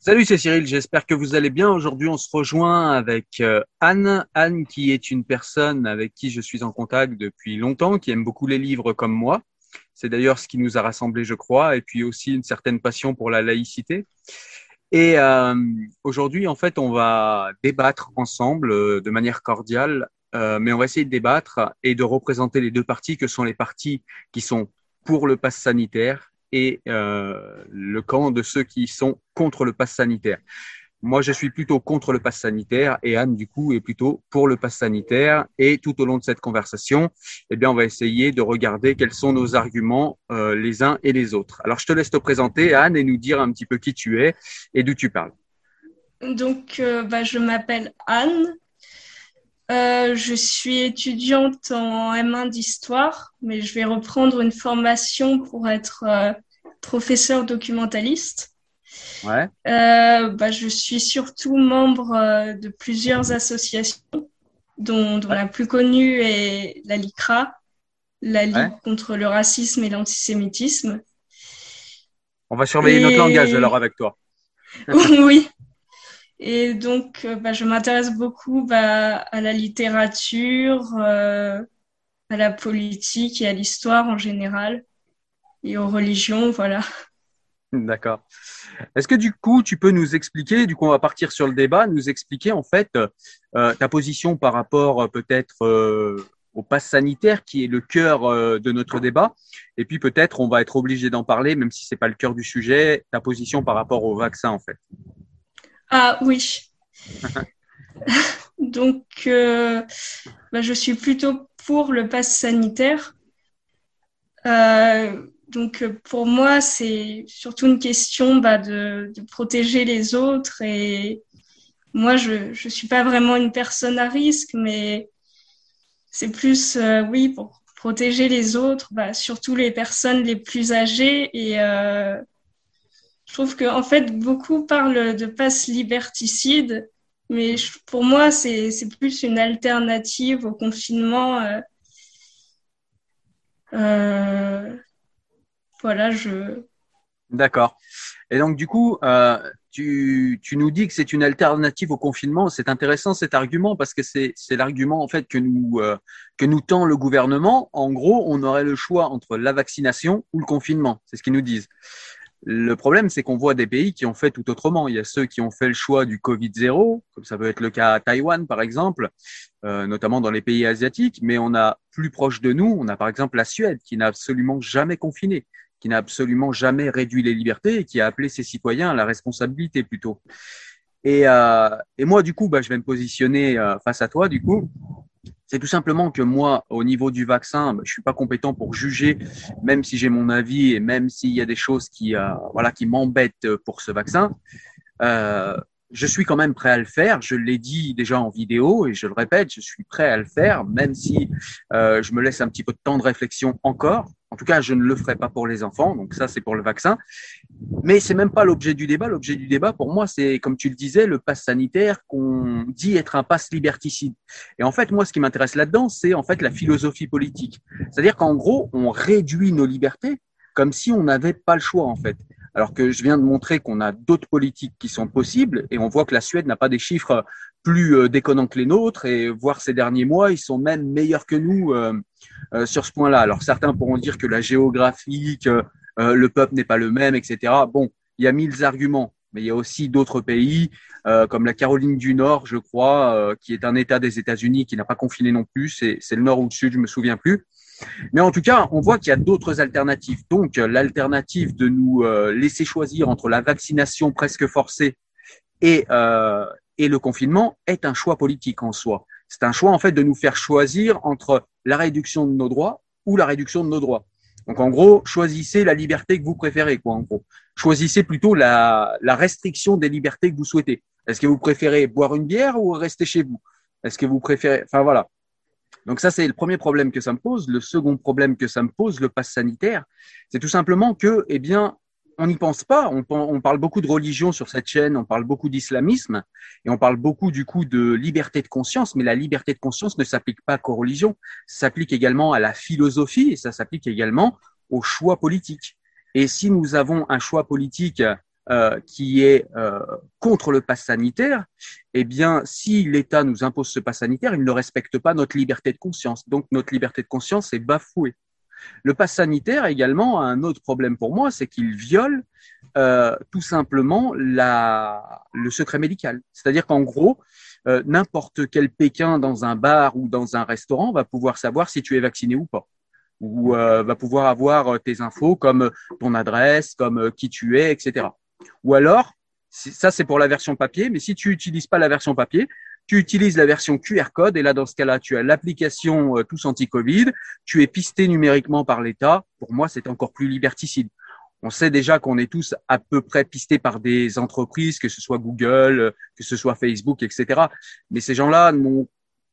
Salut, c'est Cyril, j'espère que vous allez bien. Aujourd'hui, on se rejoint avec euh, Anne. Anne qui est une personne avec qui je suis en contact depuis longtemps, qui aime beaucoup les livres comme moi. C'est d'ailleurs ce qui nous a rassemblés, je crois, et puis aussi une certaine passion pour la laïcité. Et euh, aujourd'hui, en fait, on va débattre ensemble euh, de manière cordiale, euh, mais on va essayer de débattre et de représenter les deux parties que sont les partis qui sont pour le pass sanitaire et euh, le camp de ceux qui sont contre le pass sanitaire. Moi, je suis plutôt contre le pass sanitaire et Anne, du coup, est plutôt pour le pass sanitaire. Et tout au long de cette conversation, eh bien, on va essayer de regarder quels sont nos arguments euh, les uns et les autres. Alors, je te laisse te présenter, Anne, et nous dire un petit peu qui tu es et d'où tu parles. Donc, euh, bah, je m'appelle Anne. Je suis étudiante en M1 d'histoire, mais je vais reprendre une formation pour être professeur documentaliste. Ouais. Euh, bah, je suis surtout membre euh, de plusieurs associations, dont, dont Ouais. la plus connue est la LICRA, la Ligue Ouais. contre le racisme et l'antisémitisme. On va surveiller notre langage alors avec toi. oui. Et donc, euh, bah, je m'intéresse beaucoup bah, à la littérature, euh, à la politique et à l'histoire en général, et aux religions, voilà. D'accord. Est-ce que du coup, tu peux nous expliquer, du coup, on va partir sur le débat, nous expliquer en fait euh, ta position par rapport euh, peut-être euh, au pass sanitaire qui est le cœur euh, de notre débat, et puis peut-être on va être obligé d'en parler, même si c'est pas le cœur du sujet, ta position par rapport au vaccin en fait. Ah oui. Donc, bah, je suis plutôt pour le pass sanitaire. Euh, donc, euh, pour moi, c'est surtout une question bah, de, de protéger les autres. Et moi, je je suis pas vraiment une personne à risque, mais c'est plus, euh, oui, pour protéger les autres, bah, surtout les personnes les plus âgées. Et euh, je trouve que, en fait, beaucoup parlent de passe liberticide, mais pour moi, c'est, plus une alternative au confinement. euh. Voilà, je. D'accord. Et donc du coup, euh, tu, tu nous dis que c'est une alternative au confinement. C'est intéressant cet argument parce que c'est l'argument en fait que nous euh, que nous tend le gouvernement. En gros, on aurait le choix entre la vaccination ou le confinement. C'est ce qu'ils nous disent. Le problème, c'est qu'on voit des pays qui ont fait tout autrement. Il y a ceux qui ont fait le choix du Covid zéro, comme ça peut être le cas à Taïwan par exemple, euh, notamment dans les pays asiatiques. Mais on a plus proche de nous, on a par exemple la Suède qui n'a absolument jamais confiné qui n'a absolument jamais réduit les libertés et qui a appelé ses citoyens à la responsabilité plutôt. Et, euh, et moi, du coup, bah, je vais me positionner euh, face à toi, du coup. C'est tout simplement que moi, au niveau du vaccin, bah, je suis pas compétent pour juger, même si j'ai mon avis et même s'il y a des choses qui, euh, voilà, qui m'embêtent pour ce vaccin. Euh, je suis quand même prêt à le faire. Je l'ai dit déjà en vidéo et je le répète, je suis prêt à le faire, même si euh, je me laisse un petit peu de temps de réflexion encore. En tout cas, je ne le ferai pas pour les enfants. Donc ça, c'est pour le vaccin. Mais c'est même pas l'objet du débat. L'objet du débat, pour moi, c'est, comme tu le disais, le pass sanitaire qu'on dit être un pass liberticide. Et en fait, moi, ce qui m'intéresse là-dedans, c'est en fait la philosophie politique. C'est-à-dire qu'en gros, on réduit nos libertés comme si on n'avait pas le choix, en fait. Alors que je viens de montrer qu'on a d'autres politiques qui sont possibles et on voit que la Suède n'a pas des chiffres plus euh, déconnants que les nôtres et voir ces derniers mois, ils sont même meilleurs que nous euh, euh, sur ce point-là. Alors certains pourront dire que la géographie, que le peuple n'est pas le même, etc. Bon, il y a mille arguments, mais il y a aussi d'autres pays comme la Caroline du Nord, je crois, qui est un État des États-Unis qui n'a pas confiné non plus. C'est le Nord ou le Sud, je me souviens plus. Mais en tout cas, on voit qu'il y a d'autres alternatives. Donc, l'alternative de nous laisser choisir entre la vaccination presque forcée et, et le confinement est un choix politique en soi. C'est un choix en fait de nous faire choisir entre la réduction de nos droits ou la réduction de nos droits. Donc en gros, choisissez la liberté que vous préférez, quoi. En gros, choisissez plutôt la, la restriction des libertés que vous souhaitez. Est-ce que vous préférez boire une bière ou rester chez vous? Est-ce que vous préférez Enfin voilà. Donc ça, c'est le premier problème que ça me pose. Le second problème que ça me pose, le pass sanitaire, c'est tout simplement que, eh bien, on n'y pense pas. On, parle beaucoup de religion sur cette chaîne, on parle beaucoup d'islamisme et on parle beaucoup du coup de liberté de conscience. Mais la liberté de conscience ne s'applique pas qu'aux religions, ça s'applique également à la philosophie et ça s'applique également aux choix politiques. Et si nous avons un choix politique euh, qui est euh, contre le pass sanitaire, eh bien, si l'État nous impose ce pass sanitaire, il ne respecte pas notre liberté de conscience. Donc, notre liberté de conscience est bafouée. Le pass sanitaire également a un autre problème pour moi, c'est qu'il viole euh, tout simplement la, le secret médical. C'est-à-dire qu'en gros, euh, n'importe quel Pékin dans un bar ou dans un restaurant va pouvoir savoir si tu es vacciné ou pas ou euh, va pouvoir avoir tes infos comme ton adresse, comme qui tu es, etc. Ou alors, ça c'est pour la version papier, mais si tu n'utilises pas la version papier, tu utilises la version QR code et là dans ce cas-là, tu as l'application euh, Tous Anti-Covid, tu es pisté numériquement par l'État. Pour moi, c'est encore plus liberticide. On sait déjà qu'on est tous à peu près pistés par des entreprises, que ce soit Google, que ce soit Facebook, etc. Mais ces gens-là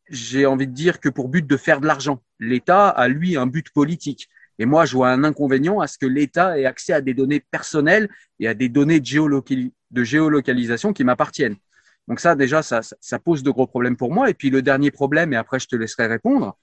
j'ai envie de dire, que pour but de faire de l'argent. L'État a, lui, un but politique. Et moi, je vois un inconvénient à ce que l'État ait accès à des données personnelles et à des données de géolocalisation qui m'appartiennent. Donc ça, déjà, ça, ça, pose de gros problèmes pour moi. Et puis le dernier problème, et après je te laisserai répondre,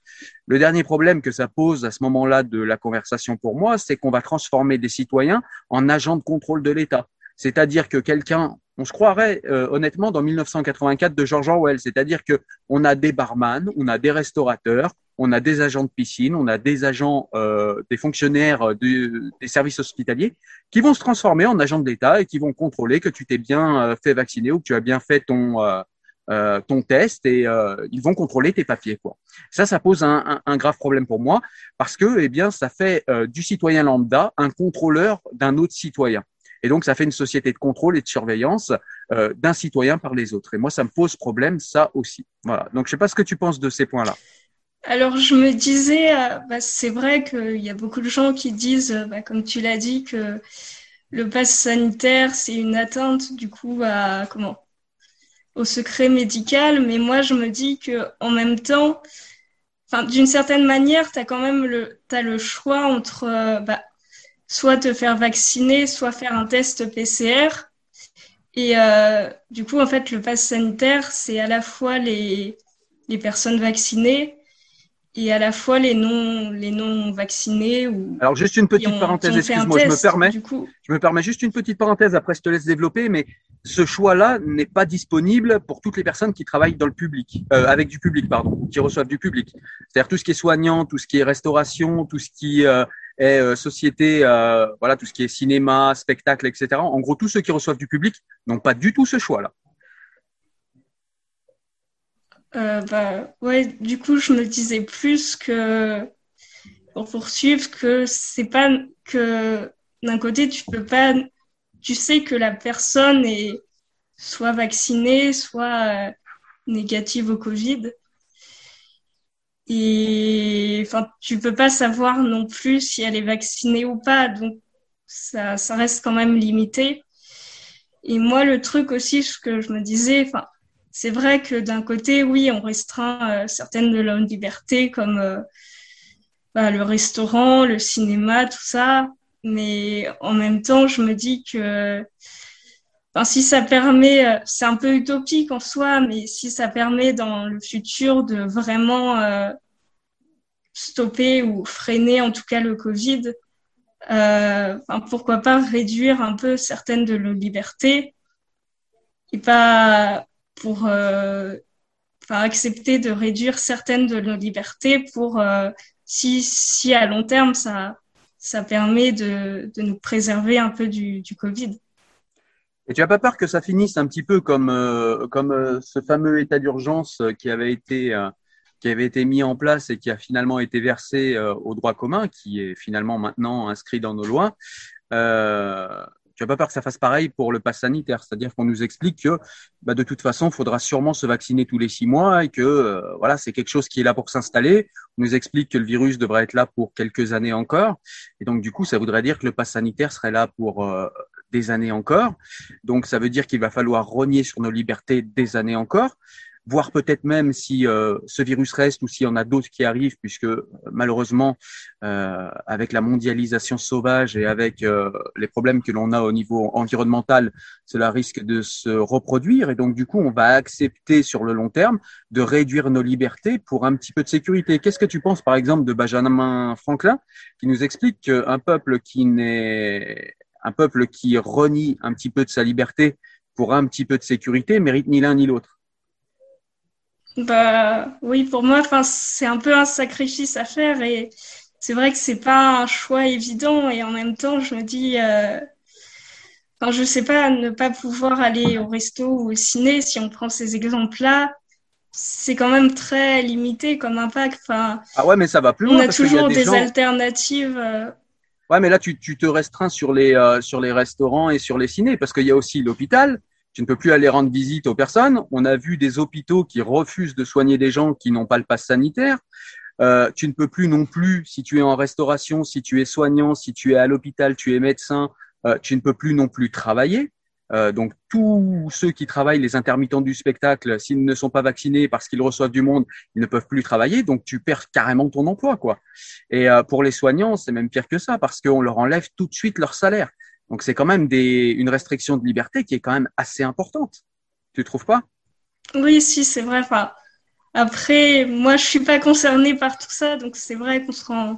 le dernier problème que ça pose à ce moment-là de la conversation pour moi, c'est qu'on va transformer des citoyens en agents de contrôle de l'État. C'est-à-dire que quelqu'un, on se croirait euh, honnêtement dans 1984 de George Orwell, c'est-à-dire que on a des barman, on a des restaurateurs, on a des agents de piscine, on a des agents, euh, des fonctionnaires euh, des services hospitaliers qui vont se transformer en agents de l'État et qui vont contrôler que tu t'es bien euh, fait vacciner ou que tu as bien fait ton ton test et ils vont contrôler tes papiers quoi. Ça, ça pose un, un, grave problème pour moi parce que eh bien ça fait du citoyen lambda un contrôleur d'un autre citoyen. Et donc, ça fait une société de contrôle et de surveillance d'un citoyen par les autres. Et moi, ça me pose problème, ça aussi. Voilà. Donc, je sais pas ce que tu penses de ces points-là. Alors je me disais, euh, bah, c'est vrai qu'il y a beaucoup de gens qui disent, euh, bah, comme tu l'as dit, que le pass sanitaire c'est une atteinte du coup à comment au secret médical, mais moi je me dis que en même temps, d'une certaine manière, tu as quand même le as le choix entre euh, bah, soit te faire vacciner, soit faire un test PCR. Et du coup, en fait, le pass sanitaire, c'est à la fois les, les personnes vaccinées, et à la fois les non les non vaccinés ou alors juste une petite parenthèse excuse-moi je me permets. je me permets juste une petite parenthèse après je te laisse développer mais ce choix là n'est pas disponible pour toutes les personnes qui travaillent dans le public euh, avec du public pardon qui reçoivent du public. C'est-à-dire tout ce qui est soignant tout ce qui est restauration tout ce qui euh, est euh, société voilà tout ce qui est cinéma spectacle etc en gros tous ceux qui reçoivent du public n'ont pas du tout ce choix là euh, bah, ouais, du coup, je me disais plus que pour poursuivre que c'est pas que d'un côté tu peux pas, tu sais que la personne est soit vaccinée, soit euh, négative au Covid. Et enfin, tu peux pas savoir non plus si elle est vaccinée ou pas, donc ça, ça reste quand même limité. Et moi, le truc aussi, ce que je me disais, enfin, c'est vrai que d'un côté, oui, on restreint euh, certaines de leurs libertés, comme euh, bah, le restaurant, le cinéma, tout ça. Mais en même temps, je me dis que si ça permet, euh, c'est un peu utopique en soi, mais si ça permet dans le futur de vraiment stopper ou freiner en tout cas le Covid, enfin, pourquoi pas réduire un peu certaines de nos libertés et pas pour euh, accepter de réduire certaines de nos libertés pour euh, si, à long terme ça, ça permet de, nous préserver un peu du Covid. Et tu n'as pas peur que ça finisse un petit peu comme, euh, comme ce fameux état d'urgence qui avait été qui avait été mis en place et qui a finalement été versé au droit commun, qui est finalement maintenant inscrit dans nos lois. Euh, tu n'as pas peur que ça fasse pareil pour le pass sanitaire, c'est-à-dire qu'on nous explique que bah, de toute façon, il faudra sûrement se vacciner tous les six mois et que euh, voilà, c'est quelque chose qui est là pour s'installer. On nous explique que le virus devrait être là pour quelques années encore, et donc du coup, ça voudrait dire que le pass sanitaire serait là pour euh, des années encore. Donc ça veut dire qu'il va falloir rogner sur nos libertés des années encore voir peut-être même si euh, ce virus reste ou s'il y en a d'autres qui arrivent, puisque euh, malheureusement, euh, avec la mondialisation sauvage et avec euh, les problèmes que l'on a au niveau environnemental, cela risque de se reproduire. Et donc, du coup, on va accepter sur le long terme de réduire nos libertés pour un petit peu de sécurité. Qu'est-ce que tu penses, par exemple, de Benjamin Franklin, qui nous explique qu'un peuple qui n'est un peuple qui renie un petit peu de sa liberté pour un petit peu de sécurité mérite ni l'un ni l'autre. Bah oui, pour moi, enfin, c'est un peu un sacrifice à faire et c'est vrai que c'est pas un choix évident et en même temps, je me dis, euh, enfin, je sais pas, ne pas pouvoir aller au resto ou au ciné, si on prend ces exemples-là, c'est quand même très limité comme impact. Enfin, ah ouais, mais ça va plus loin. On a toujours des, alternatives. Euh. Ouais, mais là, tu, tu te restreins sur les, euh, sur les restaurants et sur les cinés parce qu'il y a aussi l'hôpital tu ne peux plus aller rendre visite aux personnes. On a vu des hôpitaux qui refusent de soigner des gens qui n'ont pas le pass sanitaire. Euh, tu ne peux plus non plus, si tu es en restauration, si tu es soignant, si tu es à l'hôpital, tu es médecin, euh, tu ne peux plus non plus travailler. Euh, donc tous ceux qui travaillent, les intermittents du spectacle, s'ils ne sont pas vaccinés parce qu'ils reçoivent du monde, ils ne peuvent plus travailler. Donc tu perds carrément ton emploi, quoi. Et pour les soignants, c'est même pire que ça parce qu'on leur enlève tout de suite leur salaire. Donc c'est quand même des, une restriction de liberté qui est quand même assez importante. Tu trouves pas? Oui, si, c'est vrai. Enfin, après, moi, je suis pas concernée par tout ça, donc c'est vrai qu'on se rend.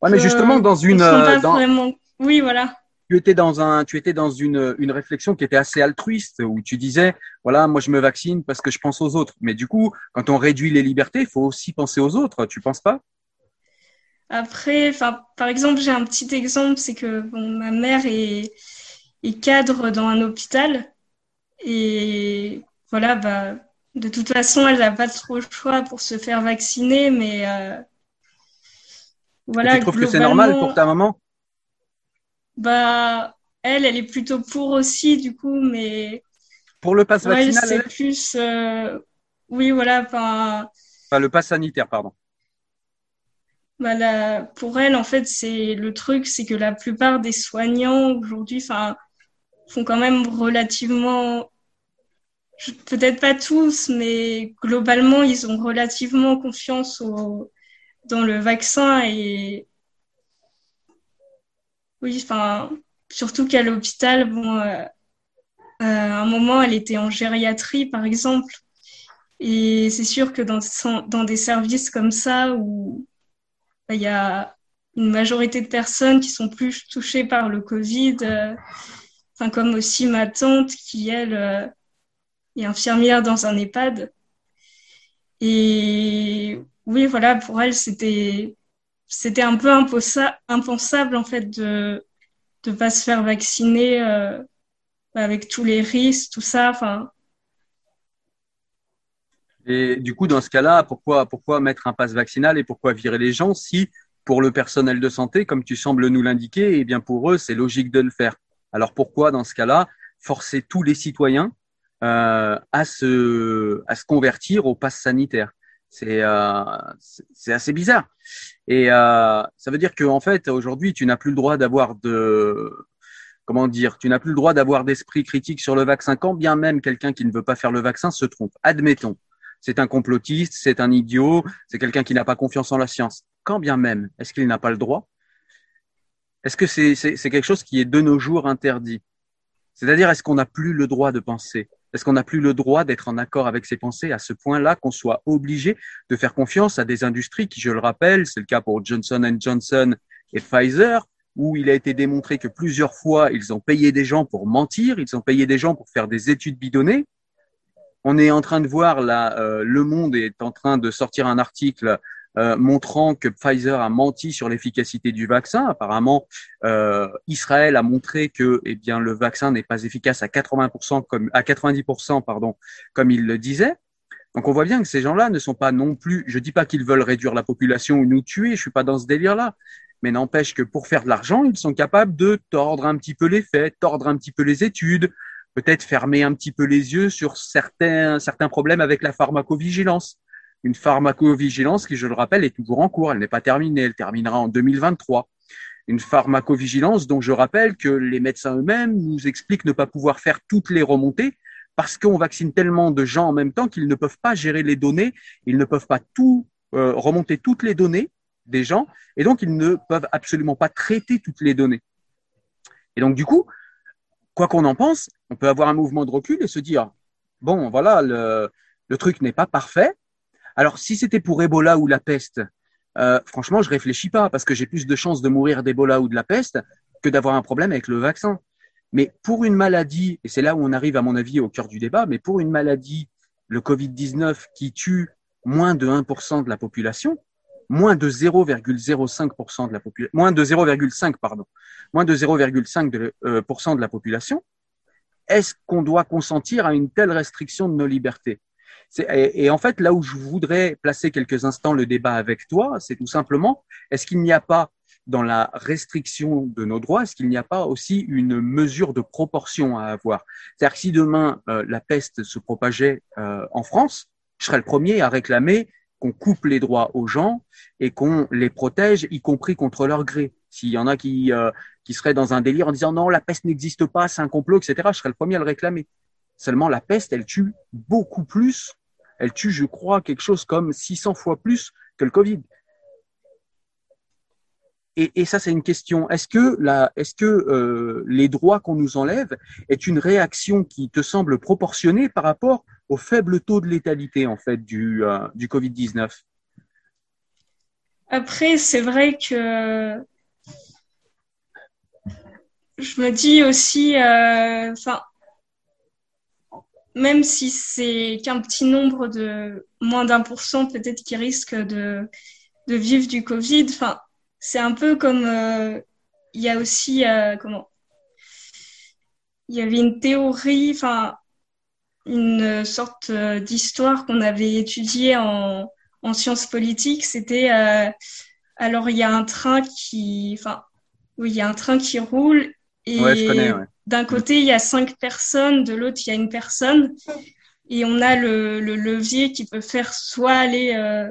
Ouais, mais justement, dans une. Vraiment... Oui, voilà. Tu étais dans un, tu étais dans une, une réflexion qui était assez altruiste, où tu disais, voilà, moi je me vaccine parce que je pense aux autres. Mais du coup, quand on réduit les libertés, il faut aussi penser aux autres. Tu penses pas? Après, par exemple, j'ai un petit exemple, c'est que bon, ma mère est, est, cadre dans un hôpital et voilà, bah, de toute façon, elle n'a pas trop le choix pour se faire vacciner, mais euh, voilà. tu trouves que c'est normal pour ta maman? Bah, elle, elle est plutôt pour aussi, du coup, mais pour le pass vaccinal, c'est plus, euh, oui, voilà, enfin. Enfin, le pass sanitaire, pardon. Bah, pour elle, en fait, c'est le truc, c'est que la plupart des soignants aujourd'hui, font quand même relativement, peut-être pas tous, mais globalement, ils ont relativement confiance au, dans le vaccin et oui, enfin, surtout qu'à l'hôpital, bon, euh, à un moment, elle était en gériatrie, par exemple, et c'est sûr que dans, des services comme ça où bah, il y a une majorité de personnes qui sont plus touchées par le Covid, euh, enfin, comme aussi ma tante qui, elle, euh, est infirmière dans un EHPAD. Et oui, voilà, pour elle, c'était c'était un peu impensable en fait de ne pas se faire vacciner euh, avec tous les risques, tout ça. Et du coup, dans ce cas-là, pourquoi, pourquoi mettre un passe vaccinal et pourquoi virer les gens si, pour le personnel de santé, comme tu sembles nous l'indiquer, eh bien pour eux, c'est logique de le faire. Alors pourquoi, dans ce cas-là, forcer tous les citoyens euh, à se à se convertir au pass sanitaire? C'est euh, assez bizarre. Et euh, ça veut dire que en fait, aujourd'hui, tu n'as plus le droit d'avoir de comment dire, tu n'as plus le droit d'avoir d'esprit critique sur le vaccin, quand bien même quelqu'un qui ne veut pas faire le vaccin se trompe. Admettons c'est un complotiste, c'est un idiot, c'est quelqu'un qui n'a pas confiance en la science. Quand bien même, est-ce qu'il n'a pas le droit? Est-ce que c'est quelque chose qui est de nos jours interdit? C'est-à-dire, est-ce qu'on n'a plus le droit de penser? Est-ce qu'on n'a plus le droit d'être en accord avec ses pensées à ce point-là qu'on soit obligé de faire confiance à des industries qui, je le rappelle, c'est le cas pour Johnson Johnson et Pfizer, où il a été démontré que plusieurs fois, ils ont payé des gens pour mentir, ils ont payé des gens pour faire des études bidonnées, on est en train de voir là, euh, Le Monde est en train de sortir un article euh, montrant que Pfizer a menti sur l'efficacité du vaccin. Apparemment, euh, Israël a montré que eh bien le vaccin n'est pas efficace à 80% comme à 90% pardon, comme il le disait. Donc on voit bien que ces gens-là ne sont pas non plus. Je dis pas qu'ils veulent réduire la population ou nous tuer. Je suis pas dans ce délire-là. Mais n'empêche que pour faire de l'argent, ils sont capables de tordre un petit peu les faits, tordre un petit peu les études, peut-être fermer un petit peu les yeux sur certains, certains problèmes avec la pharmacovigilance. Une pharmacovigilance qui, je le rappelle, est toujours en cours. Elle n'est pas terminée. Elle terminera en 2023. Une pharmacovigilance dont je rappelle que les médecins eux-mêmes nous expliquent ne pas pouvoir faire toutes les remontées parce qu'on vaccine tellement de gens en même temps qu'ils ne peuvent pas gérer les données. Ils ne peuvent pas tout euh, remonter toutes les données des gens et donc ils ne peuvent absolument pas traiter toutes les données. Et donc du coup, quoi qu'on en pense, on peut avoir un mouvement de recul et se dire, bon, voilà, le, truc n'est pas parfait. Alors, si c'était pour Ebola ou la peste, euh, franchement, je réfléchis pas parce que j'ai plus de chances de mourir d'Ebola ou de la peste que d'avoir un problème avec le vaccin. Mais pour une maladie, et c'est là où on arrive à mon avis au cœur du débat, mais pour une maladie, le Covid-19 qui tue moins de 1% de la population, moins de 0,05% de la population, moins de 0,5 pardon, moins de 0,5% de, euh, de la population, est-ce qu'on doit consentir à une telle restriction de nos libertés? Et, en fait, là où je voudrais placer quelques instants le débat avec toi, c'est tout simplement, est-ce qu'il n'y a pas dans la restriction de nos droits, est-ce qu'il n'y a pas aussi une mesure de proportion à avoir? C'est-à-dire que si demain euh, la peste se propageait euh, en France, je serais le premier à réclamer qu'on coupe les droits aux gens et qu'on les protège, y compris contre leur gré. S'il y en a qui, euh, qui seraient dans un délire en disant non, la peste n'existe pas, c'est un complot, etc., je serais le premier à le réclamer. Seulement, la peste, elle tue beaucoup plus. Elle tue, je crois, quelque chose comme 600 fois plus que le Covid. Et, ça, c'est une question. Est-ce que, euh, les droits qu'on nous enlève est une réaction qui te semble proportionnée par rapport au faible taux de létalité en fait du, euh, du Covid-19 Après, c'est vrai que je me dis aussi, euh, même si c'est qu'un petit nombre de moins d'un pour cent peut-être qui risque de, de vivre du Covid, enfin, c'est un peu comme euh, il y a aussi comment il y avait une théorie, enfin une sorte euh, d'histoire qu'on avait étudiée en, en sciences politiques. C'était euh, alors il y a un train qui, enfin, oui, il y a un train qui roule et d'un côté il y a cinq personnes, de l'autre il y a une personne et on a le, le, levier qui peut faire soit aller euh,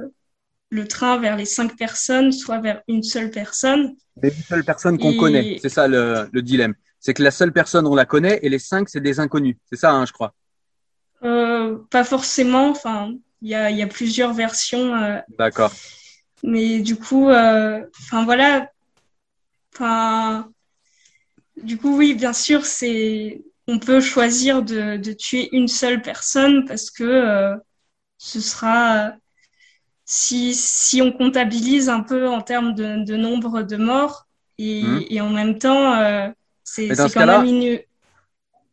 le train vers les cinq personnes, soit vers une seule personne. une seule personne qu'on connaît, c'est ça le, le dilemme. C'est que la seule personne on la connaît et les cinq c'est des inconnus. C'est ça, hein, je crois. Euh, pas forcément. Enfin, il y a, y a, plusieurs versions. Euh, D'accord. Mais du coup, enfin voilà. Enfin, du coup, oui, bien sûr, c'est on peut choisir de, de, tuer une seule personne parce que ce sera si, si on comptabilise un peu en termes de, de nombre de morts et, mmh. et en même temps, euh, c'est quand même inhumain.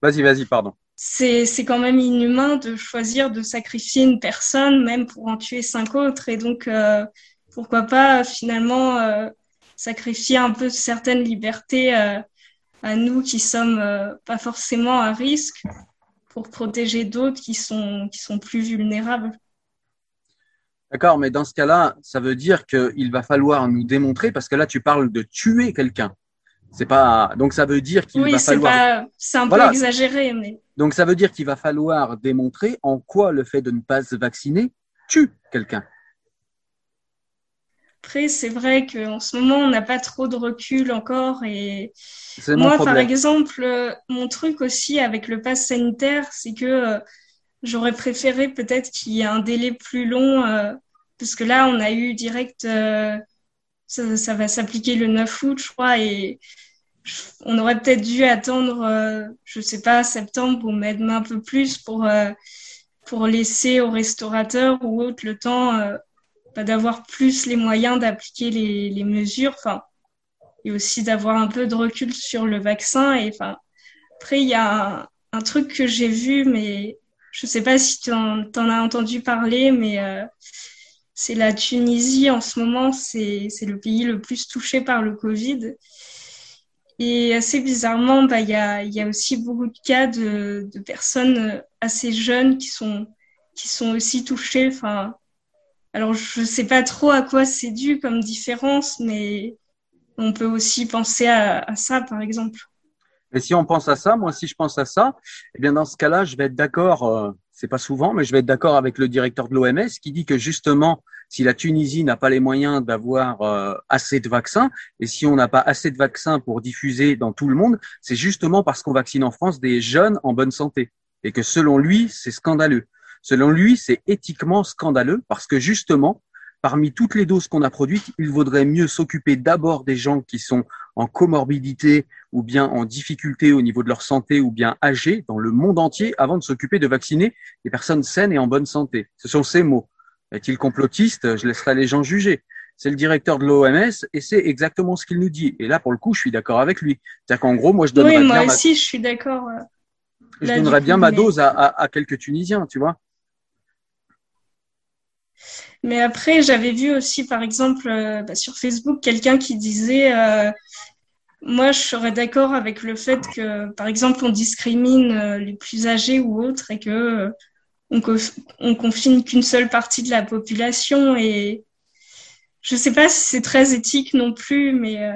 Vas-y, vas-y, pardon c'est quand même inhumain de choisir de sacrifier une personne, même pour en tuer cinq autres. Et donc, euh, pourquoi pas finalement euh, sacrifier un peu certaines libertés euh, à nous qui sommes euh, pas forcément à risque pour protéger d'autres qui sont, qui sont plus vulnérables. D'accord, mais dans ce cas-là, ça veut dire qu'il va falloir nous démontrer, parce que là, tu parles de tuer quelqu'un. C'est pas donc ça veut dire qu'il va falloir. c'est un peu exagéré, mais. Donc ça veut dire qu'il va falloir démontrer en quoi le fait de ne pas se vacciner tue quelqu'un. Après, c'est vrai qu'en ce moment, on n'a pas trop de recul encore. Et moi, par exemple, mon truc aussi avec le pass sanitaire, c'est que euh, j'aurais préféré peut-être qu'il y ait un délai plus long, euh, parce que là, on a eu direct, euh, ça, ça, va s'appliquer le 9 août, je crois, et on aurait peut-être dû attendre, euh, je sais pas, septembre ou même un peu plus pour euh, pour laisser aux restaurateurs ou autres le temps euh, d'avoir plus les moyens d'appliquer les, mesures, enfin et aussi d'avoir un peu de recul sur le vaccin. Et enfin après il y a un, truc que j'ai vu, mais je sais pas si tu en, en, as entendu parler, mais euh, c'est la Tunisie en ce moment, c'est le pays le plus touché par le Covid. Et assez bizarrement, bah, il y, a, y a aussi beaucoup de cas de, de personnes assez jeunes qui sont, qui sont aussi touchées. Enfin, alors, je ne sais pas trop à quoi c'est dû comme différence, mais on peut aussi penser à, ça, par exemple. Et si on pense à ça, moi, si je pense à ça, eh bien, dans ce cas-là, je vais être d'accord, euh, c'est pas souvent, mais je vais être d'accord avec le directeur de l'OMS qui dit que justement, si la Tunisie n'a pas les moyens d'avoir euh, assez de vaccins, et si on n'a pas assez de vaccins pour diffuser dans tout le monde, c'est justement parce qu'on vaccine en France des jeunes en bonne santé. Et que selon lui, c'est scandaleux. Selon lui, c'est éthiquement scandaleux parce que justement, parmi toutes les doses qu'on a produites, il vaudrait mieux s'occuper d'abord des gens qui sont en comorbidité ou bien en difficulté au niveau de leur santé ou bien âgés dans le monde entier avant de s'occuper de vacciner les personnes saines et en bonne santé. Ce sont ces mots. Est-il complotiste? Je laisserai les gens juger. c'est le directeur de l'OMS et c'est exactement ce qu'il nous dit. Et là, pour le coup, je suis d'accord avec lui. C'est-à-dire qu'en gros, moi, je donnerais oui, moi bien aussi, je suis d'accord. Je donnerais bien ma dose à, à, quelques Tunisiens, tu vois. Mais après, j'avais vu aussi, par exemple, euh, bah, sur Facebook, quelqu'un qui disait euh, Moi, je serais d'accord avec le fait que, par exemple, on discrimine euh, les plus âgés ou autres et que on, on confine qu'une seule partie de la population. Et je sais pas si c'est très éthique non plus, mais.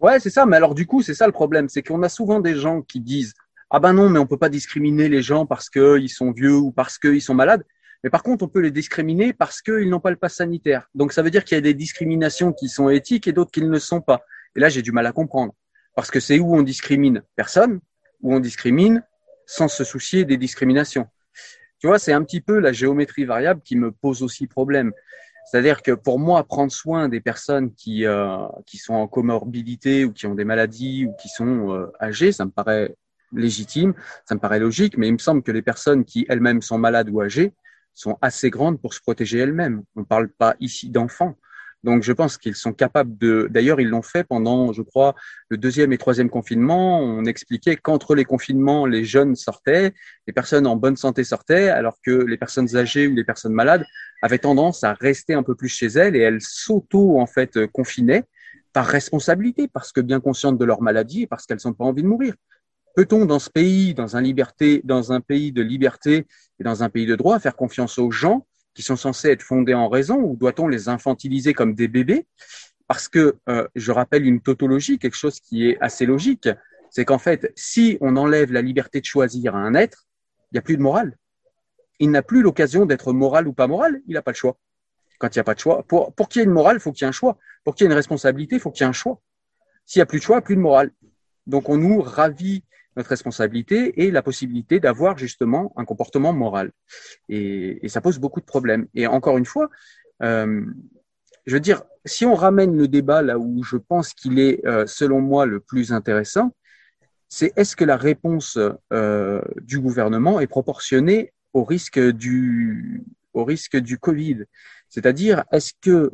Ouais, c'est ça. Mais alors, du coup, c'est ça le problème c'est qu'on a souvent des gens qui disent Ah ben non, mais on peut pas discriminer les gens parce qu'ils sont vieux ou parce qu'ils sont malades. Mais par contre, on peut les discriminer parce qu'ils n'ont pas le pass sanitaire. Donc, ça veut dire qu'il y a des discriminations qui sont éthiques et d'autres qui ne le sont pas. Et là, j'ai du mal à comprendre. Parce que c'est où on discrimine personne, où on discrimine sans se soucier des discriminations. Tu vois, c'est un petit peu la géométrie variable qui me pose aussi problème. C'est-à-dire que pour moi, prendre soin des personnes qui, euh, qui sont en comorbidité ou qui ont des maladies ou qui sont euh, âgées, ça me paraît légitime, ça me paraît logique, mais il me semble que les personnes qui elles-mêmes sont malades ou âgées, sont assez grandes pour se protéger elles-mêmes. On ne parle pas ici d'enfants. Donc je pense qu'ils sont capables de. D'ailleurs, ils l'ont fait pendant, je crois, le deuxième et troisième confinement. On expliquait qu'entre les confinements, les jeunes sortaient, les personnes en bonne santé sortaient, alors que les personnes âgées ou les personnes malades avaient tendance à rester un peu plus chez elles et elles s'auto en fait confinaient par responsabilité, parce que bien conscientes de leur maladie et parce qu'elles n'ont pas envie de mourir. Peut-on dans ce pays, dans un liberté, dans un pays de liberté et dans un pays de droit, faire confiance aux gens qui sont censés être fondés en raison ou doit-on les infantiliser comme des bébés? Parce que euh, je rappelle une tautologie, quelque chose qui est assez logique, c'est qu'en fait, si on enlève la liberté de choisir à un être, il n'y a plus de morale. Il n'a plus l'occasion d'être moral ou pas moral, il n'a pas le choix. Quand il n'y a pas de choix, pour, pour qu'il y ait une morale, il faut qu'il y ait un choix. Pour qu'il y ait une responsabilité, il faut qu'il y ait un choix. S'il n'y a plus de choix, plus de morale. Donc on nous ravit notre responsabilité et la possibilité d'avoir justement un comportement moral. Et, ça pose beaucoup de problèmes. Et encore une fois, euh, je veux dire, si on ramène le débat là où je pense qu'il est, euh, selon moi, le plus intéressant, c'est est-ce que la réponse euh, du gouvernement est proportionnée au risque du, au risque du Covid? C'est-à-dire, est-ce que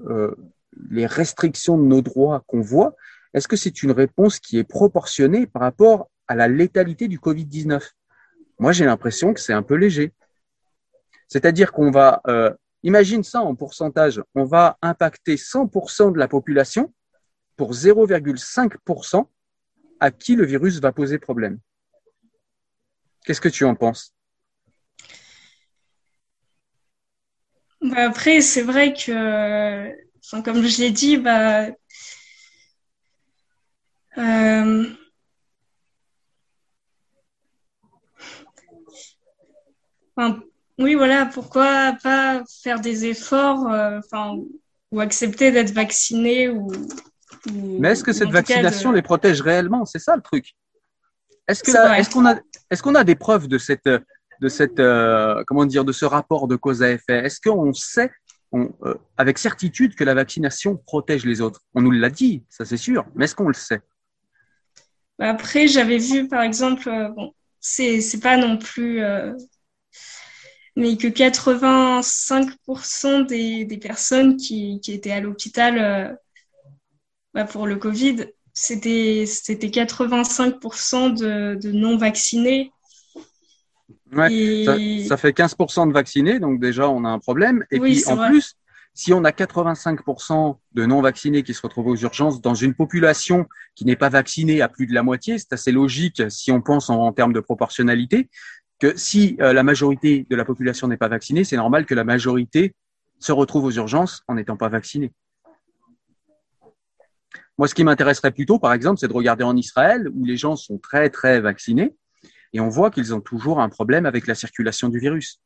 les restrictions de nos droits qu'on voit, est-ce que c'est une réponse qui est proportionnée par rapport à la létalité du Covid-19. Moi, j'ai l'impression que c'est un peu léger. C'est-à-dire qu'on va, euh, imagine ça en pourcentage, on va impacter 100% de la population pour 0,5% à qui le virus va poser problème? Qu'est-ce que tu en penses? Bah, Après, c'est vrai que, comme je l'ai dit, bah, euh, oui, voilà, pourquoi pas faire des efforts, euh, enfin, ou accepter d'être vacciné ou. Mais est-ce que cette vaccination les protège réellement? C'est ça le truc. Est-ce qu'on a des preuves de cette de cette euh, comment dire de ce rapport de cause à effet? Est-ce qu'on sait on, euh, avec certitude que la vaccination protège les autres? On nous l'a dit, ça c'est sûr. Mais est-ce qu'on le sait? Après, j'avais vu par exemple, bon, c'est c'est pas non plus mais que 85% des, des, personnes qui, qui, étaient à l'hôpital euh, bah pour le Covid, c'était 85% de, de, non vaccinés. Ouais, ça, fait 15% de vaccinés, donc déjà on a un problème. Et puis en plus, si on a 85% de non vaccinés qui se retrouvent aux urgences dans une population qui n'est pas vaccinée à plus de la moitié, c'est assez logique si on pense en termes de proportionnalité que si euh, la majorité de la population n'est pas vaccinée, c'est normal que la majorité se retrouve aux urgences en n'étant pas vaccinée. Moi, ce qui m'intéresserait plutôt, par exemple, c'est de regarder en Israël, où les gens sont très, très vaccinés, et on voit qu'ils ont toujours un problème avec la circulation du virus.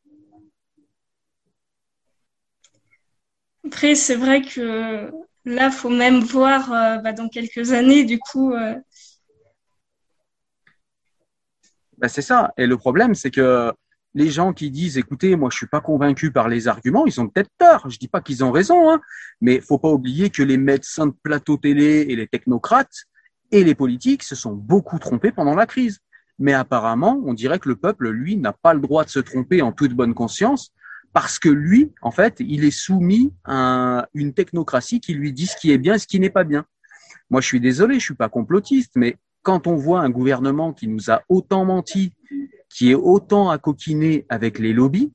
Après, c'est vrai que là, faut même voir euh, bah, dans quelques années, du coup, euh, Ben, c'est ça. Et le problème, c'est que les gens qui disent, écoutez, moi, je suis pas convaincu par les arguments, ils ont peut-être tort. Je dis pas qu'ils ont raison, hein, mais faut pas oublier que les médecins de plateau télé et les technocrates et les politiques se sont beaucoup trompés pendant la crise. Mais apparemment, on dirait que le peuple, lui, n'a pas le droit de se tromper en toute bonne conscience parce que lui, en fait, il est soumis à une technocratie qui lui dit ce qui est bien et ce qui n'est pas bien. Moi, je suis désolé, je suis pas complotiste, mais quand on voit un gouvernement qui nous a autant menti, qui est autant à coquiner avec les lobbies,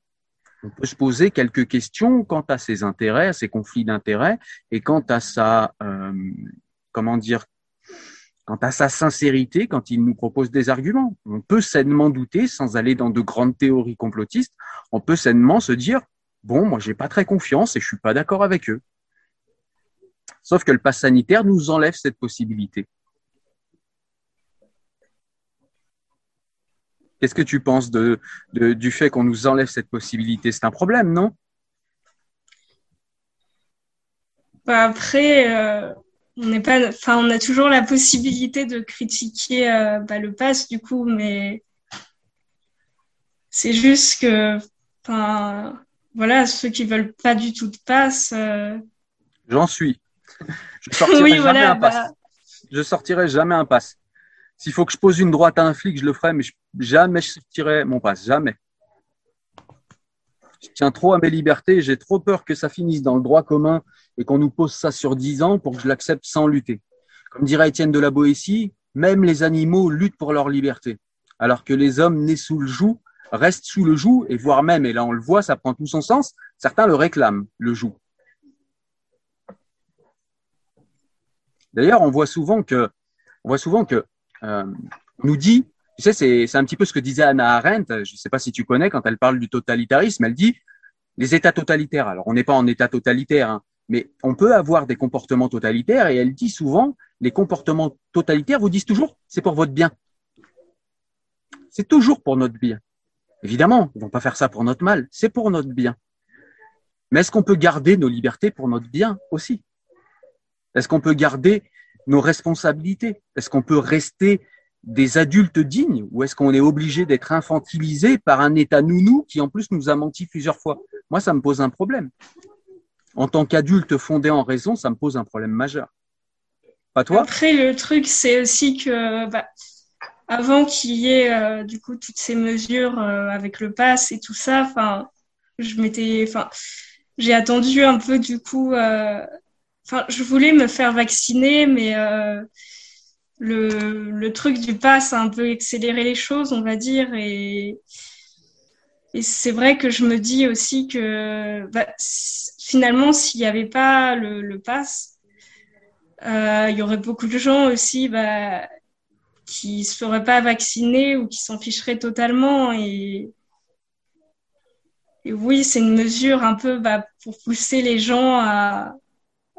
on peut se poser quelques questions quant à ses intérêts, à ses conflits d'intérêts et quant à sa, euh, comment dire, quant à sa sincérité quand il nous propose des arguments. On peut sainement douter, sans aller dans de grandes théories complotistes, on peut sainement se dire, bon, moi, j'ai pas très confiance et je suis pas d'accord avec eux. Sauf que le pass sanitaire nous enlève cette possibilité. Qu'est-ce que tu penses du fait qu'on nous enlève cette possibilité? C'est un problème, non? Bah, Après, euh, on n'est pas, enfin, on a toujours la possibilité de critiquer euh, bah, le pass, du coup, mais c'est juste que, enfin, voilà, ceux qui veulent pas du tout de passe. Euh, J'en suis. Je sortirai jamais un pass. Bah je sortirai jamais un pass. S'il faut que je pose une droite à un flic, je le ferai, mais jamais je sortirai mon passe. Jamais. Je tiens trop à mes libertés. J'ai trop peur que ça finisse dans le droit commun et qu'on nous pose ça sur dix ans pour que je l'accepte sans lutter. Comme dirait Étienne de la Boétie, même les animaux luttent pour leur liberté, alors que les hommes nés sous le joug restent sous le joug et voire même, et là on le voit, ça prend tout son sens, certains le réclament, le joug. D'ailleurs, on voit souvent que, on voit souvent que euh, nous dit, tu sais, c'est un petit peu ce que disait Anna Arendt, je ne sais pas si tu connais, quand elle parle du totalitarisme, elle dit les États totalitaires. Alors, on n'est pas en État totalitaire, hein, mais on peut avoir des comportements totalitaires et elle dit souvent, les comportements totalitaires vous disent toujours, c'est pour votre bien. C'est toujours pour notre bien. Évidemment, ils vont pas faire ça pour notre mal, c'est pour notre bien. Mais est-ce qu'on peut garder nos libertés pour notre bien aussi? Est-ce qu'on peut garder nos responsabilités? Est-ce qu'on peut rester des adultes dignes ou est-ce qu'on est obligé d'être infantilisé par un État nounou qui en plus nous a menti plusieurs fois? Moi, ça me pose un problème. En tant qu'adulte fondé en raison, ça me pose un problème majeur. Pas toi? Après, le truc, c'est aussi que bah, avant qu'il y ait euh, du coup toutes ces mesures euh, avec le pass et tout ça, enfin, je m'étais, enfin, j'ai attendu un peu du coup euh, enfin, je voulais me faire vacciner, mais le, le truc du pass a un peu accéléré les choses, on va dire, et, et c'est vrai que je me dis aussi que bah, finalement, s'il n'y avait pas le, le pass, euh, il y aurait beaucoup de gens aussi bah, qui se feraient pas vacciner ou qui s'en ficheraient totalement. Et, et oui, c'est une mesure un peu bah, pour pousser les gens à,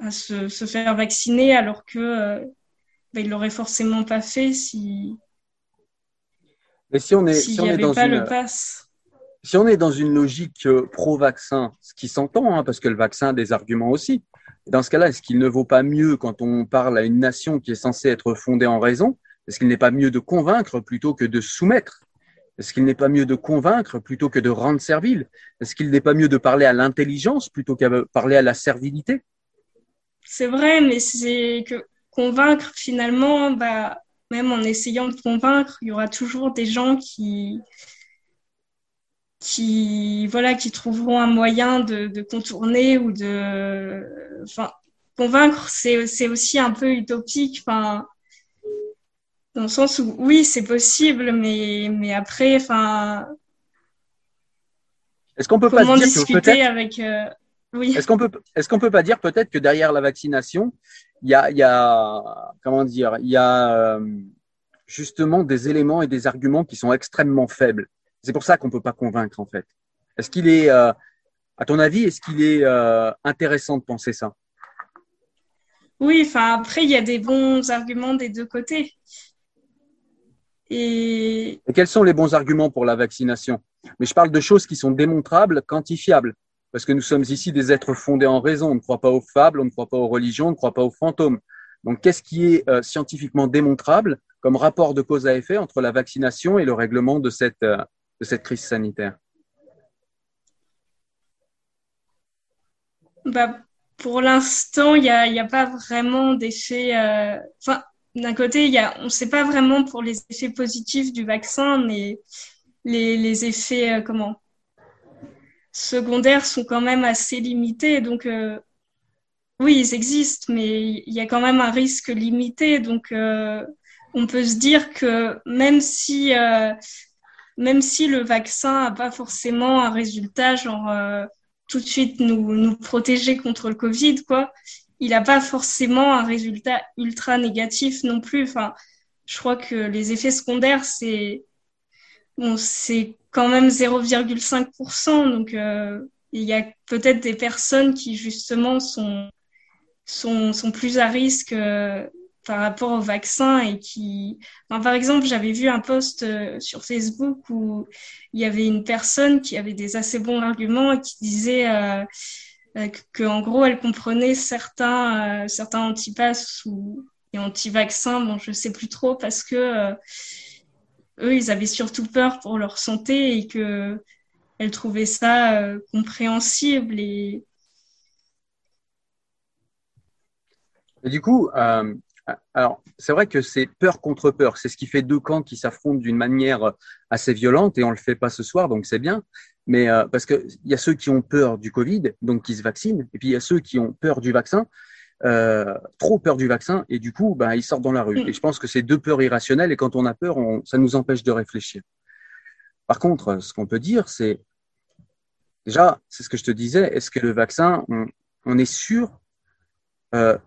à se, se, faire vacciner alors que euh, ben, il l'aurait forcément pas fait si. Mais si on est, si on est dans pas une, le pass. Si on est dans une logique euh, pro-vaccin, ce qui s'entend, hein, parce que le vaccin a des arguments aussi. Dans ce cas-là, est-ce qu'il ne vaut pas mieux quand on parle à une nation qui est censée être fondée en raison Est-ce qu'il n'est pas mieux de convaincre plutôt que de soumettre? Est-ce qu'il n'est pas mieux de convaincre plutôt que de rendre servile? Est-ce qu'il n'est pas mieux de parler à l'intelligence plutôt qu'à parler à la servilité? C'est vrai, mais c'est que convaincre finalement, bah, même en essayant de convaincre, il y aura toujours des gens qui, qui, voilà, qui trouveront un moyen de, de contourner ou de, enfin, convaincre, c'est, aussi un peu utopique, enfin, dans le sens où, oui, c'est possible, mais, mais après, enfin, est-ce qu'on peut pas dire discuter avec, euh, est-ce qu'on peut, est-ce qu'on peut pas dire peut-être que derrière la vaccination, il y a, y a, comment dire, il y a euh, justement des éléments et des arguments qui sont extrêmement faibles. C'est pour ça qu'on peut pas convaincre en fait. Est-ce qu'il est, euh, à ton avis, est-ce qu'il est euh, intéressant de penser ça? Oui, enfin après il y a des bons arguments des deux côtés. Et... et quels sont les bons arguments pour la vaccination? Mais je parle de choses qui sont démontrables, quantifiables parce que nous sommes ici des êtres fondés en raison. On ne croit pas aux fables, on ne croit pas aux religions, on ne croit pas aux fantômes. Donc, qu'est-ce qui est euh, scientifiquement démontrable comme rapport de cause à effet entre la vaccination et le règlement de cette, euh, de cette crise sanitaire? Bah, Pour l'instant, il n'y a, a, pas vraiment d'effet. Euh... Enfin, d'un côté, y a, on ne sait pas vraiment pour les effets positifs du vaccin, mais les, effets, comment? Secondaires sont quand même assez limités. Donc, euh, oui, ils existent, mais il y a quand même un risque limité. Donc, euh, on peut se dire que même si, euh, même si le vaccin n'a pas forcément un résultat, genre tout de suite nous, nous protéger contre le Covid, quoi, il n'a pas forcément un résultat ultra négatif non plus. Enfin, je crois que les effets secondaires, c'est bon, c'est quand même 0,5%. Donc, euh, il y a peut-être des personnes qui, justement, sont, sont, sont plus à risque euh, par rapport au vaccin et qui... par exemple, j'avais vu un post euh, sur Facebook où il y avait une personne qui avait des assez bons arguments et qui disait euh, que, en gros, elle comprenait certains, certains antipasses ou anti-vaccins, bon, je sais plus trop parce que eux, ils avaient surtout peur pour leur santé et que elle trouvait ça euh, compréhensible et du coup, euh, alors c'est vrai que c'est peur contre peur. C'est ce qui fait deux camps qui s'affrontent d'une manière assez violente et on le fait pas ce soir, donc c'est bien. Mais euh, parce que il y a ceux qui ont peur du Covid, donc qui se vaccinent, et puis il y a ceux qui ont peur du vaccin, euh, trop peur du vaccin et du coup, bah, ils sortent dans la rue. Et je pense que c'est deux peurs irrationnelles et quand on a peur, on, ça nous empêche de réfléchir. Par contre, ce qu'on peut dire, c'est déjà, c'est ce que je te disais, est-ce que le vaccin, on, on est sûr euh,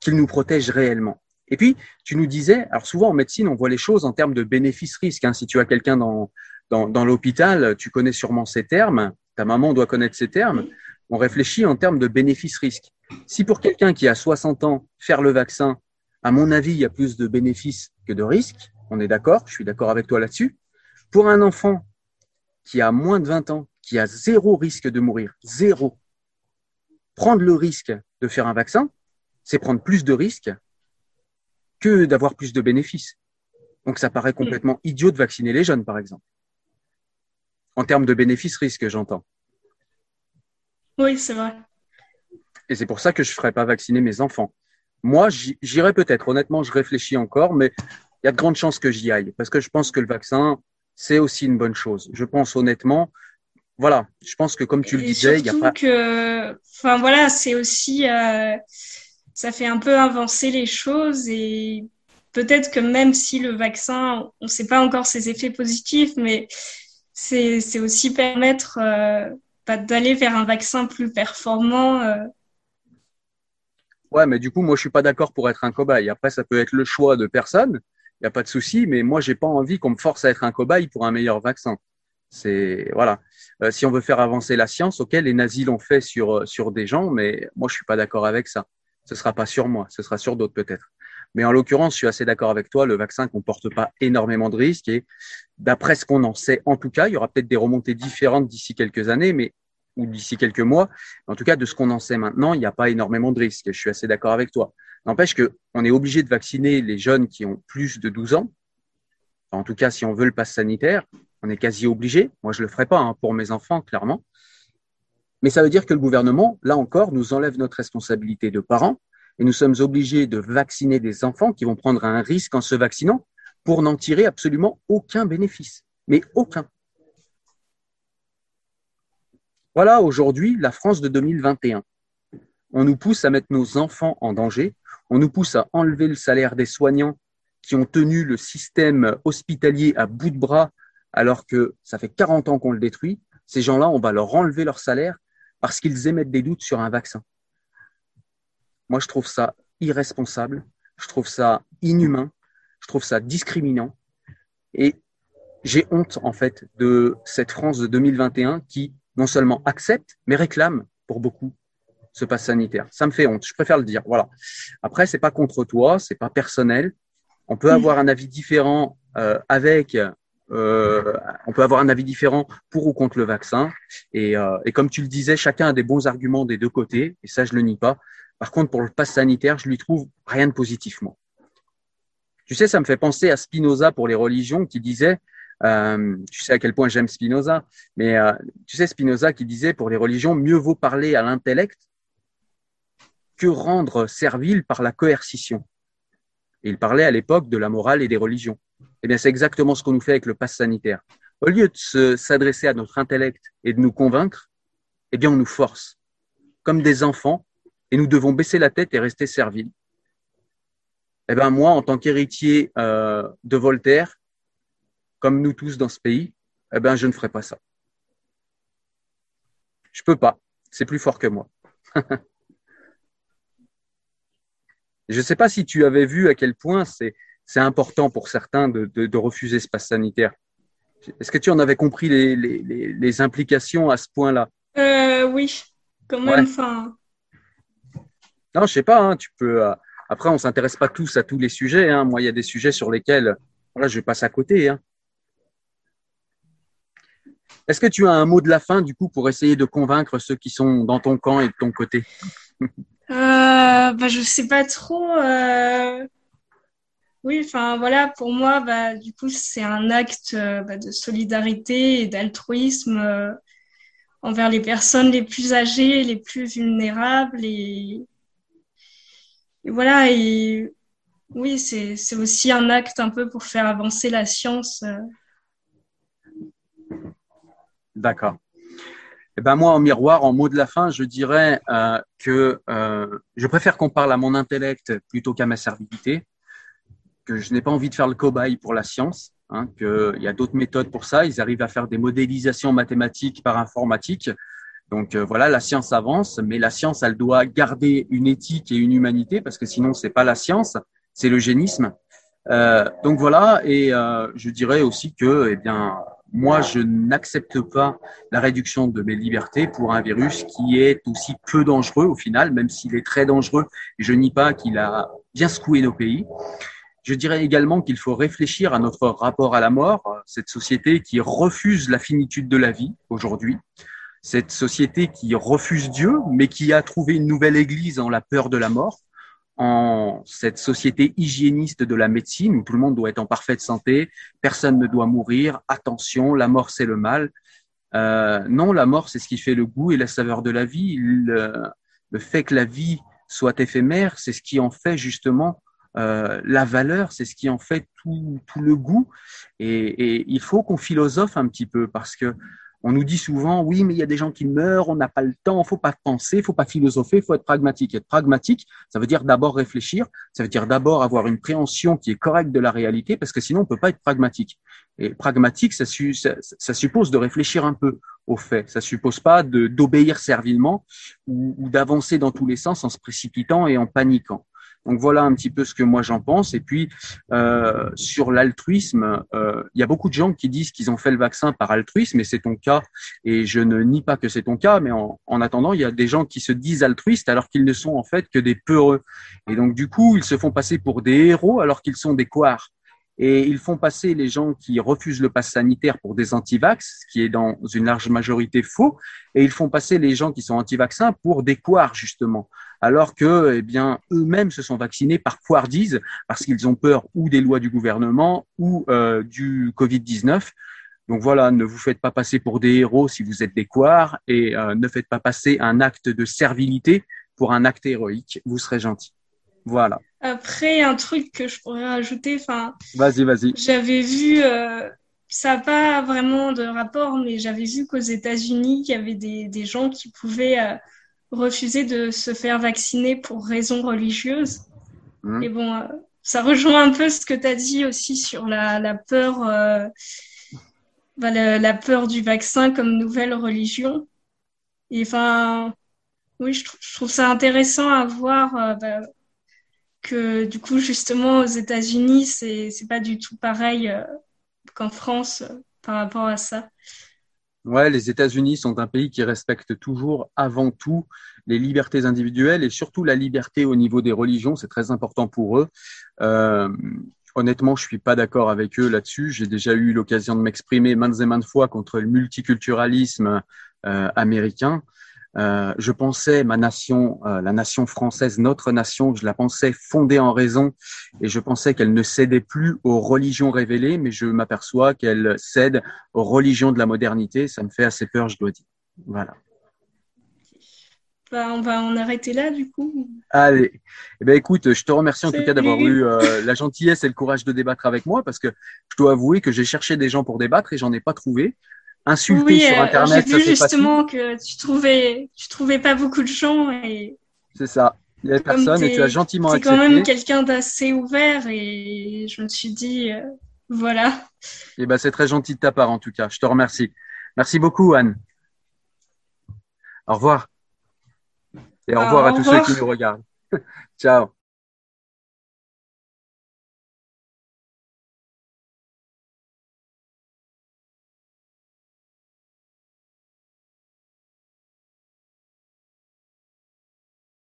qu'il nous protège réellement? Et puis, tu nous disais, alors souvent en médecine, on voit les choses en termes de bénéfice-risque. Hein. Si tu as quelqu'un dans, dans, dans l'hôpital, tu connais sûrement ces termes, ta maman doit connaître ces termes. On réfléchit en termes de bénéfice-risque. Si pour quelqu'un qui a 60 ans, faire le vaccin, à mon avis, il y a plus de bénéfices que de risques, on est d'accord, je suis d'accord avec toi là-dessus. Pour un enfant qui a moins de 20 ans, qui a zéro risque de mourir, zéro, prendre le risque de faire un vaccin, c'est prendre plus de risques que d'avoir plus de bénéfices. Donc ça paraît complètement idiot de vacciner les jeunes, par exemple. En termes de bénéfices-risques, j'entends. Oui, c'est vrai. Et c'est pour ça que je ne ferai pas vacciner mes enfants. Moi, j'irai peut-être. Honnêtement, je réfléchis encore, mais il y a de grandes chances que j'y aille parce que je pense que le vaccin, c'est aussi une bonne chose. Je pense honnêtement, voilà, je pense que comme tu le disais, il y a pas. que, enfin voilà, c'est aussi, euh, ça fait un peu avancer les choses et peut-être que même si le vaccin, on ne sait pas encore ses effets positifs, mais c'est aussi permettre euh, bah, d'aller vers un vaccin plus performant. Euh, Ouais, mais du coup, moi, je suis pas d'accord pour être un cobaye. Après, ça peut être le choix de personne. Il n'y a pas de souci, mais moi, j'ai pas envie qu'on me force à être un cobaye pour un meilleur vaccin. C'est voilà. Euh, si on veut faire avancer la science, ok, les nazis l'ont fait sur euh, sur des gens, mais moi, je suis pas d'accord avec ça. Ce sera pas sur moi, ce sera sur d'autres peut-être. Mais en l'occurrence, je suis assez d'accord avec toi. Le vaccin comporte pas énormément de risques et d'après ce qu'on en sait, en tout cas, il y aura peut-être des remontées différentes d'ici quelques années, mais ou d'ici quelques mois. En tout cas, de ce qu'on en sait maintenant, il n'y a pas énormément de risques. Je suis assez d'accord avec toi. N'empêche que on est obligé de vacciner les jeunes qui ont plus de 12 ans. En tout cas, si on veut le pass sanitaire, on est quasi obligé. Moi, je le ferai pas hein, pour mes enfants, clairement. Mais ça veut dire que le gouvernement, là encore, nous enlève notre responsabilité de parents et nous sommes obligés de vacciner des enfants qui vont prendre un risque en se vaccinant pour n'en tirer absolument aucun bénéfice. Mais aucun. Voilà aujourd'hui la France de 2021. On nous pousse à mettre nos enfants en danger, on nous pousse à enlever le salaire des soignants qui ont tenu le système hospitalier à bout de bras alors que ça fait 40 ans qu'on le détruit. Ces gens-là, on va leur enlever leur salaire parce qu'ils émettent des doutes sur un vaccin. Moi, je trouve ça irresponsable, je trouve ça inhumain, je trouve ça discriminant. Et j'ai honte, en fait, de cette France de 2021 qui non seulement accepte, mais réclame pour beaucoup ce pass sanitaire. Ça me fait honte. Je préfère le dire. Voilà. Après, c'est pas contre toi, c'est pas personnel. On peut avoir un avis différent euh, avec. Euh, on peut avoir un avis différent pour ou contre le vaccin. Et, euh, et, comme tu le disais, chacun a des bons arguments des deux côtés. Et ça, je le nie pas. Par contre, pour le pass sanitaire, je lui trouve rien de positivement. Tu sais, ça me fait penser à Spinoza pour les religions qui disait euh, tu sais à quel point j'aime Spinoza, mais euh, tu sais Spinoza qui disait pour les religions, mieux vaut parler à l'intellect que rendre servile par la coercition. Il parlait à l'époque de la morale et des religions. Eh bien, c'est exactement ce qu'on nous fait avec le pass sanitaire. Au lieu de s'adresser à notre intellect et de nous convaincre, eh bien, on nous force, comme des enfants, et nous devons baisser la tête et rester serviles. Eh bien, moi, en tant qu'héritier euh, de Voltaire, comme nous tous dans ce pays, eh ben, je ne ferai pas ça. Je peux pas. C'est plus fort que moi. je ne sais pas si tu avais vu à quel point c'est c'est important pour certains de, de, de, refuser ce pass sanitaire. Est-ce que tu en avais compris les, les, les implications à ce point-là? Euh, Oui, quand même. Non, je sais pas. Hein, tu peux. Euh, après, on s'intéresse pas tous à tous les sujets. Hein. Moi, il y a des sujets sur lesquels, voilà, je passe à côté. Hein. Est-ce que tu as un mot de la fin, du coup, pour essayer de convaincre ceux qui sont dans ton camp et de ton côté? Euh, bah, Je sais pas trop. Euh... Oui, enfin voilà, pour moi, bah, du coup, c'est un acte euh, bah, de solidarité et d'altruisme euh, envers les personnes les plus âgées, les plus vulnérables. Et, voilà, et oui, c'est aussi un acte un peu pour faire avancer la science. D'accord. Eh ben moi, en miroir, en mot de la fin, je dirais euh, que euh, je préfère qu'on parle à mon intellect plutôt qu'à ma servilité, que je n'ai pas envie de faire le cobaye pour la science, hein, qu'il y a d'autres méthodes pour ça. Ils arrivent à faire des modélisations mathématiques par informatique. Donc euh, voilà, la science avance, mais la science, elle doit garder une éthique et une humanité, parce que sinon, c'est pas la science, c'est le génisme. Euh, donc voilà, et euh, je dirais aussi que, eh bien, moi, je n'accepte pas la réduction de mes libertés pour un virus qui est aussi peu dangereux au final, même s'il est très dangereux. Et je nie pas qu'il a bien secoué nos pays. Je dirais également qu'il faut réfléchir à notre rapport à la mort, cette société qui refuse la finitude de la vie aujourd'hui, cette société qui refuse Dieu, mais qui a trouvé une nouvelle église en la peur de la mort cette société hygiéniste de la médecine où tout le monde doit être en parfaite santé, personne ne doit mourir, attention, la mort c'est le mal. Euh, non, la mort c'est ce qui fait le goût et la saveur de la vie. Le, fait que la vie soit éphémère, c'est ce qui en fait justement euh, la valeur, c'est ce qui en fait tout, le goût. Et il faut qu'on philosophe un petit peu parce que on nous dit souvent, oui, mais il y a des gens qui meurent, on n'a pas le temps, faut pas penser, faut pas philosopher, faut être pragmatique. Être pragmatique, ça veut dire d'abord réfléchir, ça veut dire d'abord avoir une préhension qui est correcte de la réalité, parce que sinon on peut pas être pragmatique. Et pragmatique, ça, ça, suppose de réfléchir un peu aux faits. Ça suppose pas d'obéir servilement ou d'avancer dans tous les sens en se précipitant et en paniquant. Donc voilà un petit peu ce que moi j'en pense. Et puis euh, sur l'altruisme, euh, il y a beaucoup de gens qui disent qu'ils ont fait le vaccin par altruisme, et c'est ton cas. Et je ne nie pas que c'est ton cas, mais en, en, attendant, il y a des gens qui se disent altruistes alors qu'ils ne sont en fait que des peureux. Et donc du coup, ils se font passer pour des héros alors qu'ils sont des couards. Et ils font passer les gens qui refusent le pass sanitaire pour des antivax, ce qui est dans une large majorité faux, et ils font passer les gens qui sont anti-vaccins pour des couards, justement alors que, eh bien, eux-mêmes se sont vaccinés par couardise parce qu'ils ont peur ou des lois du gouvernement ou euh, du Covid-19. Donc voilà, ne vous faites pas passer pour des héros si vous êtes des couards et euh, ne faites pas passer un acte de servilité pour un acte héroïque. Vous serez gentil. Voilà. Après, un truc que je pourrais rajouter, enfin. Vas-y, vas-y. J'avais vu, euh, ça n'a pas vraiment de rapport, mais j'avais vu qu'aux États-Unis, il y avait des, des gens qui pouvaient refuser de se faire vacciner pour raisons religieuses. Mmh. Et bon, euh, ça rejoint un peu ce que tu as dit aussi sur la, la peur, euh, bah, la, la, peur du vaccin comme nouvelle religion. Et enfin, oui, je, trouve ça intéressant à voir euh, bah, que du coup, justement, aux États-Unis, c'est c'est pas du tout pareil euh, qu'en France par rapport à ça. Ouais, les États-Unis sont un pays qui respecte toujours avant tout les libertés individuelles et surtout la liberté au niveau des religions. C'est très important pour eux. Euh, honnêtement, je suis pas d'accord avec eux là-dessus. J'ai déjà eu l'occasion de m'exprimer maintes et maintes fois contre le multiculturalisme euh, américain. Euh, je pensais ma nation, euh, la nation française, notre nation, je la pensais fondée en raison et je pensais qu'elle ne cédait plus aux religions révélées, mais je m'aperçois qu'elle cède aux religions de la modernité. Ça me fait assez peur, je dois dire. Voilà. Bah, on va en arrêter là, du coup. Allez. Eh ben, écoute, je te remercie en tout cas d'avoir eu euh, la gentillesse et le courage de débattre avec moi parce que je dois avouer que j'ai cherché des gens pour débattre et j'en ai pas trouvé. Insulter sur euh, Internet. J'ai vu justement que tu trouvais, tu trouvais pas beaucoup de gens et. C'est ça. Il y avait personne et tu as gentiment accepté. C'est quand même quelqu'un d'assez ouvert et je me suis dit, euh, voilà. Et eh ben, c'est très gentil de ta part en tout cas. Je te remercie. Merci beaucoup, Anne. Au revoir. Et au revoir à tous ceux qui nous regardent. Ciao.